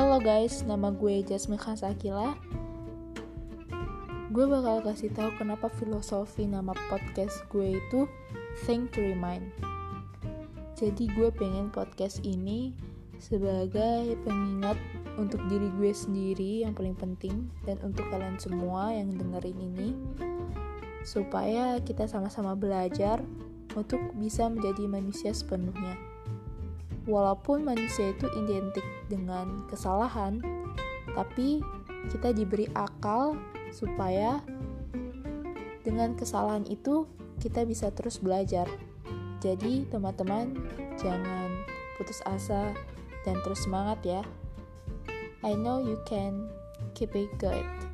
Halo guys, nama gue Jasmine Khasakila. Gue bakal kasih tahu kenapa filosofi nama podcast gue itu Think to Remind. Jadi gue pengen podcast ini sebagai pengingat untuk diri gue sendiri yang paling penting dan untuk kalian semua yang dengerin ini supaya kita sama-sama belajar untuk bisa menjadi manusia sepenuhnya. Walaupun manusia itu identik dengan kesalahan, tapi kita diberi akal supaya dengan kesalahan itu kita bisa terus belajar. Jadi, teman-teman, jangan putus asa dan terus semangat ya. I know you can keep it good.